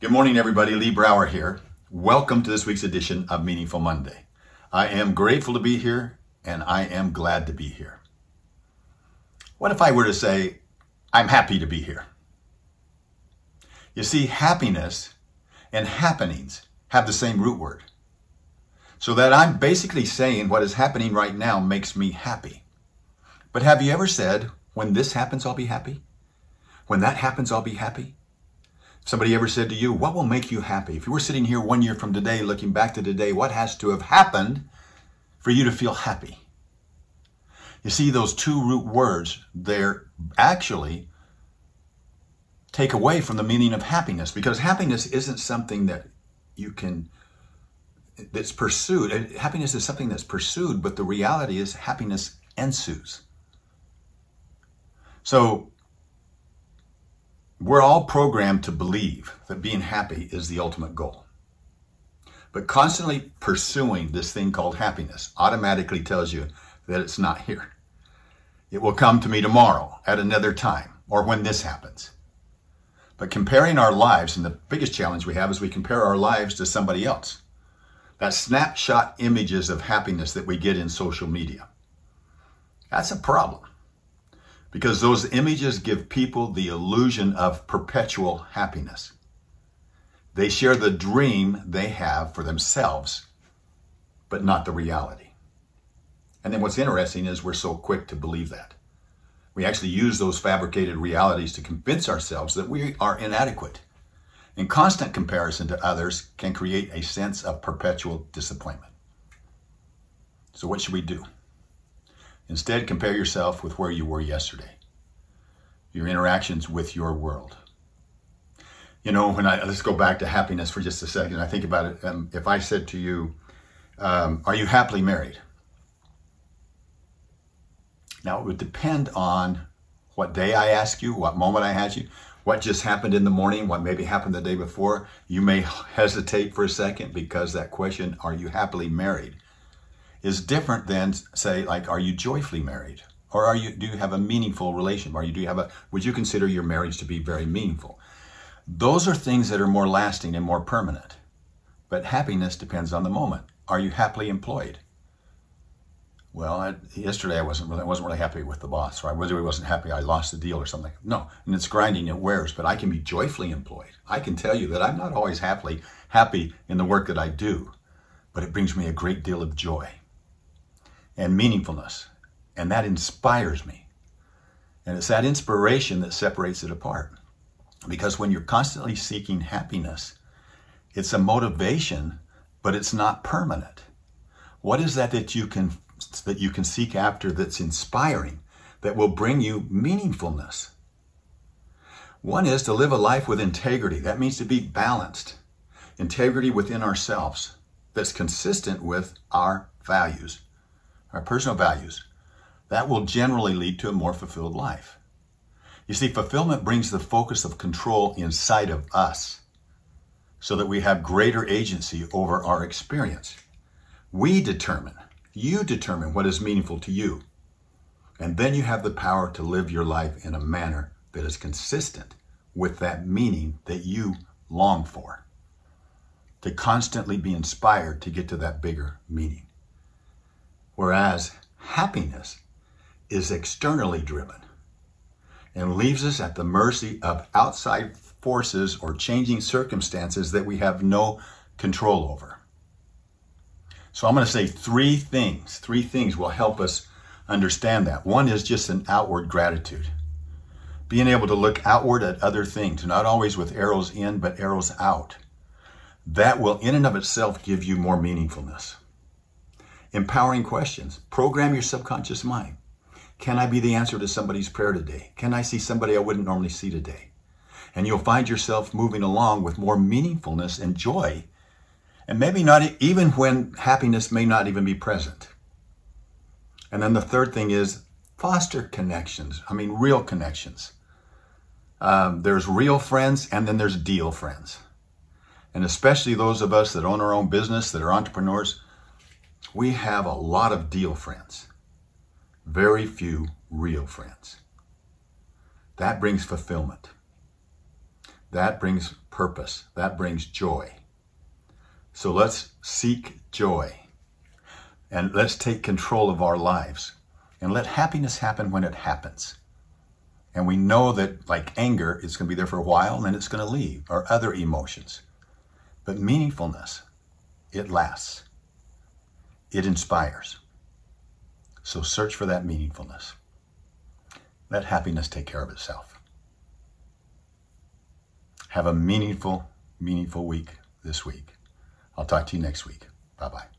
Good morning, everybody. Lee Brower here. Welcome to this week's edition of Meaningful Monday. I am grateful to be here and I am glad to be here. What if I were to say, I'm happy to be here? You see, happiness and happenings have the same root word. So that I'm basically saying what is happening right now makes me happy. But have you ever said, when this happens, I'll be happy? When that happens, I'll be happy? Somebody ever said to you, What will make you happy? If you were sitting here one year from today, looking back to today, what has to have happened for you to feel happy? You see, those two root words, they're actually take away from the meaning of happiness because happiness isn't something that you can that's pursued happiness is something that's pursued but the reality is happiness ensues so we're all programmed to believe that being happy is the ultimate goal. But constantly pursuing this thing called happiness automatically tells you that it's not here. It will come to me tomorrow at another time or when this happens. But comparing our lives, and the biggest challenge we have is we compare our lives to somebody else. That snapshot images of happiness that we get in social media. That's a problem because those images give people the illusion of perpetual happiness. They share the dream they have for themselves, but not the reality. And then what's interesting is we're so quick to believe that. We actually use those fabricated realities to convince ourselves that we are inadequate. And constant comparison to others can create a sense of perpetual disappointment. So, what should we do? Instead, compare yourself with where you were yesterday, your interactions with your world. You know, when I let's go back to happiness for just a second. I think about it. Um, if I said to you, um, "Are you happily married?" Now it would depend on what day I ask you, what moment I ask you, what just happened in the morning, what maybe happened the day before. You may hesitate for a second because that question, "Are you happily married?" Is different than say like are you joyfully married? Or are you do you have a meaningful relationship? Or you do you have a would you consider your marriage to be very meaningful? Those are things that are more lasting and more permanent. But happiness depends on the moment. Are you happily employed? Well I, yesterday i wasn't really i wasn't really happy with the boss or i really wasn't happy i lost the deal or something. No and it's grinding it wears but i can be joyfully employed. I can tell you that i'm not always happily happy in the work that i do but it brings me a great deal of joy and meaningfulness. And that inspires me. And it's that inspiration that separates it apart. Because when you're constantly seeking happiness, it's a motivation, but it's not permanent. What is that that you can that you can seek after that's inspiring, that will bring you meaningfulness? One is to live a life with integrity. That means to be balanced. Integrity within ourselves that's consistent with our values our personal values, that will generally lead to a more fulfilled life. You see, fulfillment brings the focus of control inside of us so that we have greater agency over our experience. We determine, you determine what is meaningful to you. And then you have the power to live your life in a manner that is consistent with that meaning that you long for. To constantly be inspired to get to that bigger meaning. Whereas happiness is externally driven and leaves us at the mercy of outside forces or changing circumstances that we have no control over. So I'm going to say three things. Three things will help us understand that. One is just an outward gratitude. Being able to look outward at other things, not always with arrows in, but arrows out. That will, in and of itself, give you more meaningfulness. Empowering questions. Program your subconscious mind. Can I be the answer to somebody's prayer today? Can I see somebody I wouldn't normally see today? And you'll find yourself moving along with more meaningfulness and joy. And maybe not even when happiness may not even be present. And then the third thing is foster connections. I mean, real connections. Um, there's real friends and then there's deal friends. And especially those of us that own our own business, that are entrepreneurs, we have a lot of deal friends, very few real friends. That brings fulfillment. That brings purpose. That brings joy. So let's seek joy and let's take control of our lives and let happiness happen when it happens. And we know that, like anger, it's going to be there for a while and then it's going to leave, or other emotions. But meaningfulness, it lasts, it inspires. So search for that meaningfulness. Let happiness take care of itself. Have a meaningful, meaningful week this week. I'll talk to you next week. Bye bye.